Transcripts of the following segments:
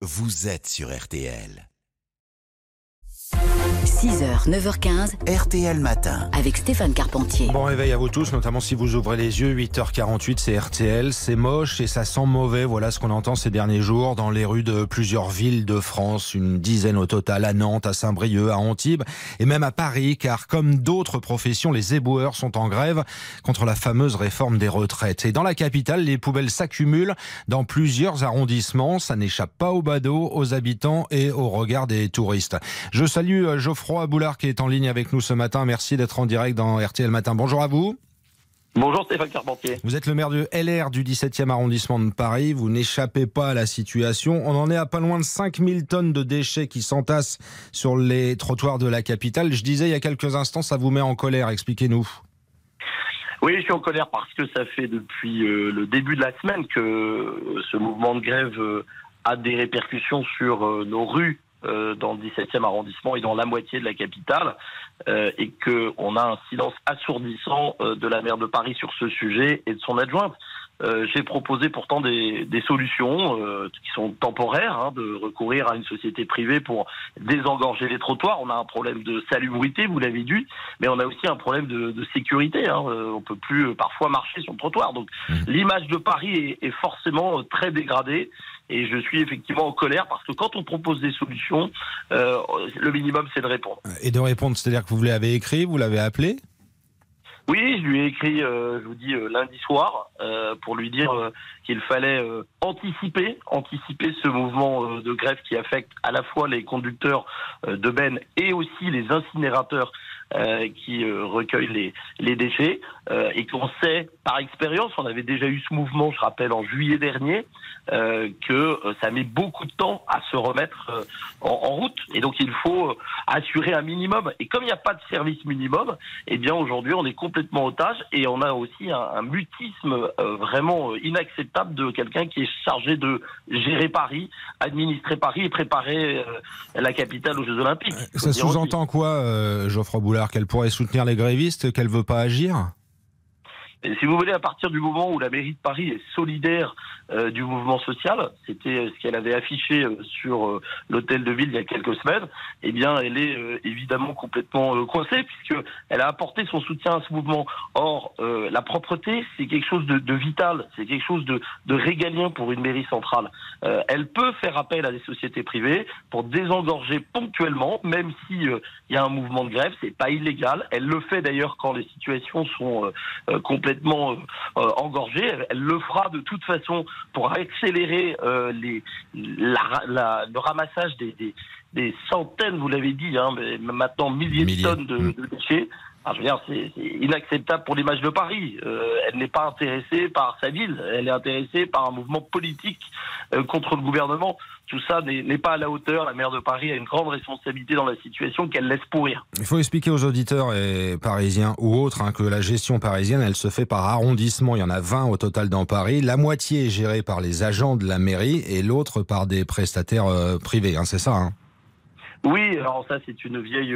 vous êtes sur RTL. 6h, 9h15, RTL Matin. avec Stéphane Carpentier. Bon réveil à vous tous, notamment si vous ouvrez les yeux, 8h48, c'est RTL, c'est moche et ça sent mauvais, voilà ce qu'on entend ces derniers jours dans les rues de plusieurs villes de France, une dizaine au total à Nantes, à Saint-Brieuc, à Antibes et même à Paris, car comme d'autres professions, les éboueurs sont en grève contre la fameuse réforme des retraites. Et dans la capitale, les poubelles s'accumulent dans plusieurs arrondissements, ça n'échappe pas aux badauds, aux habitants et au regard des touristes. Je salue euh, Geoffroy Boulard qui est en ligne avec nous ce matin, merci d'être en direct dans RTL Matin. Bonjour à vous. Bonjour Stéphane Carpentier. Vous êtes le maire de LR du 17e arrondissement de Paris. Vous n'échappez pas à la situation. On en est à pas loin de 5000 tonnes de déchets qui s'entassent sur les trottoirs de la capitale. Je disais il y a quelques instants, ça vous met en colère. Expliquez-nous. Oui, je suis en colère parce que ça fait depuis euh, le début de la semaine que euh, ce mouvement de grève euh, a des répercussions sur nos rues euh, dans le 17e arrondissement et dans la moitié de la capitale euh, et que on a un silence assourdissant euh, de la maire de Paris sur ce sujet et de son adjointe. Euh, J'ai proposé pourtant des, des solutions euh, qui sont temporaires, hein, de recourir à une société privée pour désengorger les trottoirs. On a un problème de salubrité, vous l'avez dit, mais on a aussi un problème de, de sécurité. Hein. Euh, on peut plus euh, parfois marcher sur le trottoir. Donc l'image de Paris est, est forcément euh, très dégradée. Et je suis effectivement en colère parce que quand on propose des solutions, euh, le minimum c'est de répondre. Et de répondre, c'est-à-dire que vous l'avez écrit, vous l'avez appelé? Oui, je lui ai écrit, euh, je vous dis, euh, lundi soir, euh, pour lui dire qu'il fallait anticiper, anticiper ce mouvement de grève qui affecte à la fois les conducteurs de bennes et aussi les incinérateurs euh, qui euh, recueillent les, les déchets, euh, et qu'on sait par expérience, on avait déjà eu ce mouvement, je rappelle, en juillet dernier, euh, que ça met beaucoup de temps à se remettre en, en route, et donc il faut assurer un minimum. Et comme il n'y a pas de service minimum, eh bien aujourd'hui on est complètement otage et on a aussi un, un mutisme vraiment inacceptable de quelqu'un qui est chargé de gérer Paris, administrer Paris et préparer la capitale aux Jeux Olympiques. Ça sous-entend quoi, Geoffroy Boulard? Qu'elle pourrait soutenir les grévistes, qu'elle veut pas agir? Si vous voulez, à partir du moment où la mairie de Paris est solidaire euh, du mouvement social, c'était euh, ce qu'elle avait affiché euh, sur l'hôtel de ville il y a quelques semaines, eh bien, elle est évidemment complètement coincée puisque elle a apporté son soutien à ce mouvement. Or, la propreté, c'est quelque chose de, vital, c'est quelque chose de, régalien pour une mairie centrale. Elle peut faire appel à des sociétés privées pour désengorger ponctuellement, même si il y a un mouvement de grève, c'est pas illégal. Elle le fait d'ailleurs quand les situations sont euh, complètement euh, engorgée. Elle, elle le fera de toute façon pour accélérer euh, les, la, la- le ramassage des, des, des centaines, vous l'avez dit, hein, mais maintenant milliers, Milliers. de tonnes de, Mm. de déchets. Alors, je veux dire, c'est inacceptable pour l'image de Paris. Euh, elle n'est pas intéressée par sa ville, elle est intéressée par un mouvement politique euh, contre le gouvernement. Tout ça n'est pas à la hauteur. La maire de Paris a une grande responsabilité dans la situation qu'elle laisse pourrir. Il faut expliquer aux auditeurs et parisiens ou autres hein, que la gestion parisienne, elle se fait par arrondissement. Il y en a 20 au total dans Paris. La moitié est gérée par les agents de la mairie et l'autre par des prestataires euh, privés. hein, c'est ça hein? Oui, alors ça c'est une vieille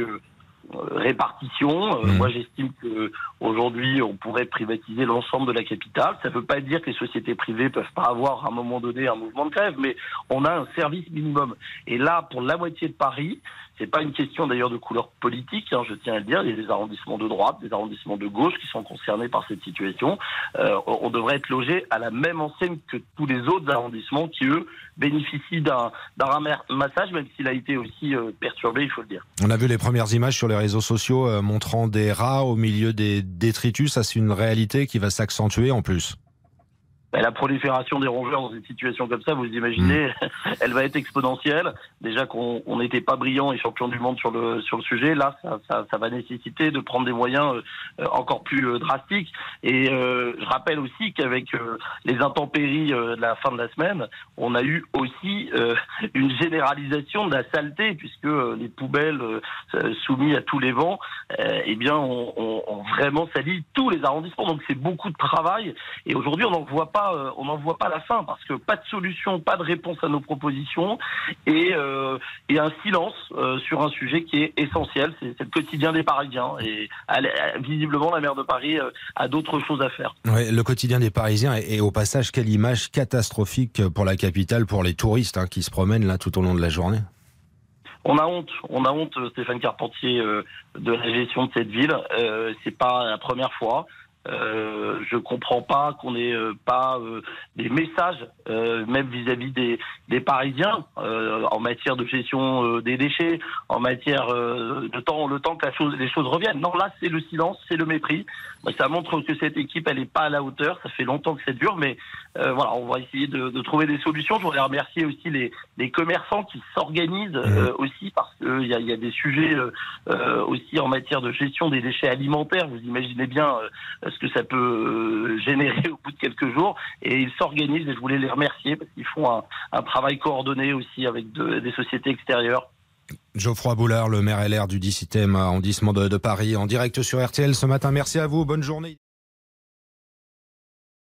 répartition. Euh, Mhm. Moi j'estime que aujourd'hui on pourrait privatiser l'ensemble de la capitale. Ça ne veut pas dire que les sociétés privées peuvent pas avoir à un moment donné un mouvement de grève, mais on a un service minimum. Et là, pour la moitié de Paris, c'est pas une question d'ailleurs de couleur politique, hein, je tiens à le dire. Il y a des arrondissements de droite, des arrondissements de gauche qui sont concernés par cette situation. Euh, on devrait être logé à la même enseigne que tous les autres arrondissements qui eux bénéficient d'un d'un ramassage, même s'il a été aussi euh, perturbé, il faut le dire. On a vu les premières images sur les réseaux sociaux euh, montrant des rats au milieu des détritus. Ça, c'est une réalité qui va s'accentuer en plus. Ben, la prolifération des rongeurs dans une situation comme ça, vous imaginez, elle va être exponentielle. Déjà qu'on on n'était pas brillant et champion du monde sur le sur le sujet, là, ça, ça, ça va nécessiter de prendre des moyens euh, encore plus euh, drastiques. Et euh, je rappelle aussi qu'avec euh, les intempéries de la fin de la semaine, on a eu aussi une généralisation de la saleté, puisque les poubelles soumises à tous les vents, eh bien, ont on, on vraiment sali tous les arrondissements. Donc c'est beaucoup de travail. Et aujourd'hui, on n'en voit pas pas, euh, on n'en voit pas la fin parce que pas de solution, pas de réponse à nos propositions et, euh, et un silence euh, sur un sujet qui est essentiel. C'est le quotidien des Parisiens et visiblement la maire de Paris a d'autres choses à faire. Ouais, le quotidien des Parisiens et, au passage quelle image catastrophique pour la capitale, pour les touristes hein, qui se promènent là tout au long de la journée. On a honte, on a honte, Stéphane Carpentier, de la gestion de cette ville. C'est pas la première fois. Euh, je comprends pas qu'on ait euh, pas euh, des messages, euh, même vis-à-vis des, des, Parisiens, en matière de gestion des déchets, en matière de temps, le temps que la chose, les choses reviennent. Non, là, c'est le silence, c'est le mépris. Ça montre que cette équipe, elle n'est pas à la hauteur. Ça fait longtemps que c'est dur, mais voilà, on va essayer de, de, trouver des solutions. Je voudrais remercier aussi les, les commerçants qui s'organisent mmh. aussi parce qu'il y a, y a des sujets aussi en matière de gestion des déchets alimentaires. Vous imaginez bien ce que ça peut euh, générer au bout de quelques jours. Et ils s'organisent et je voulais les remercier parce qu'ils font un, travail coordonné aussi avec des sociétés extérieures. Geoffroy Boulard, le maire LR du 17e arrondissement de Paris, en direct sur RTL ce matin. Merci à vous, bonne journée.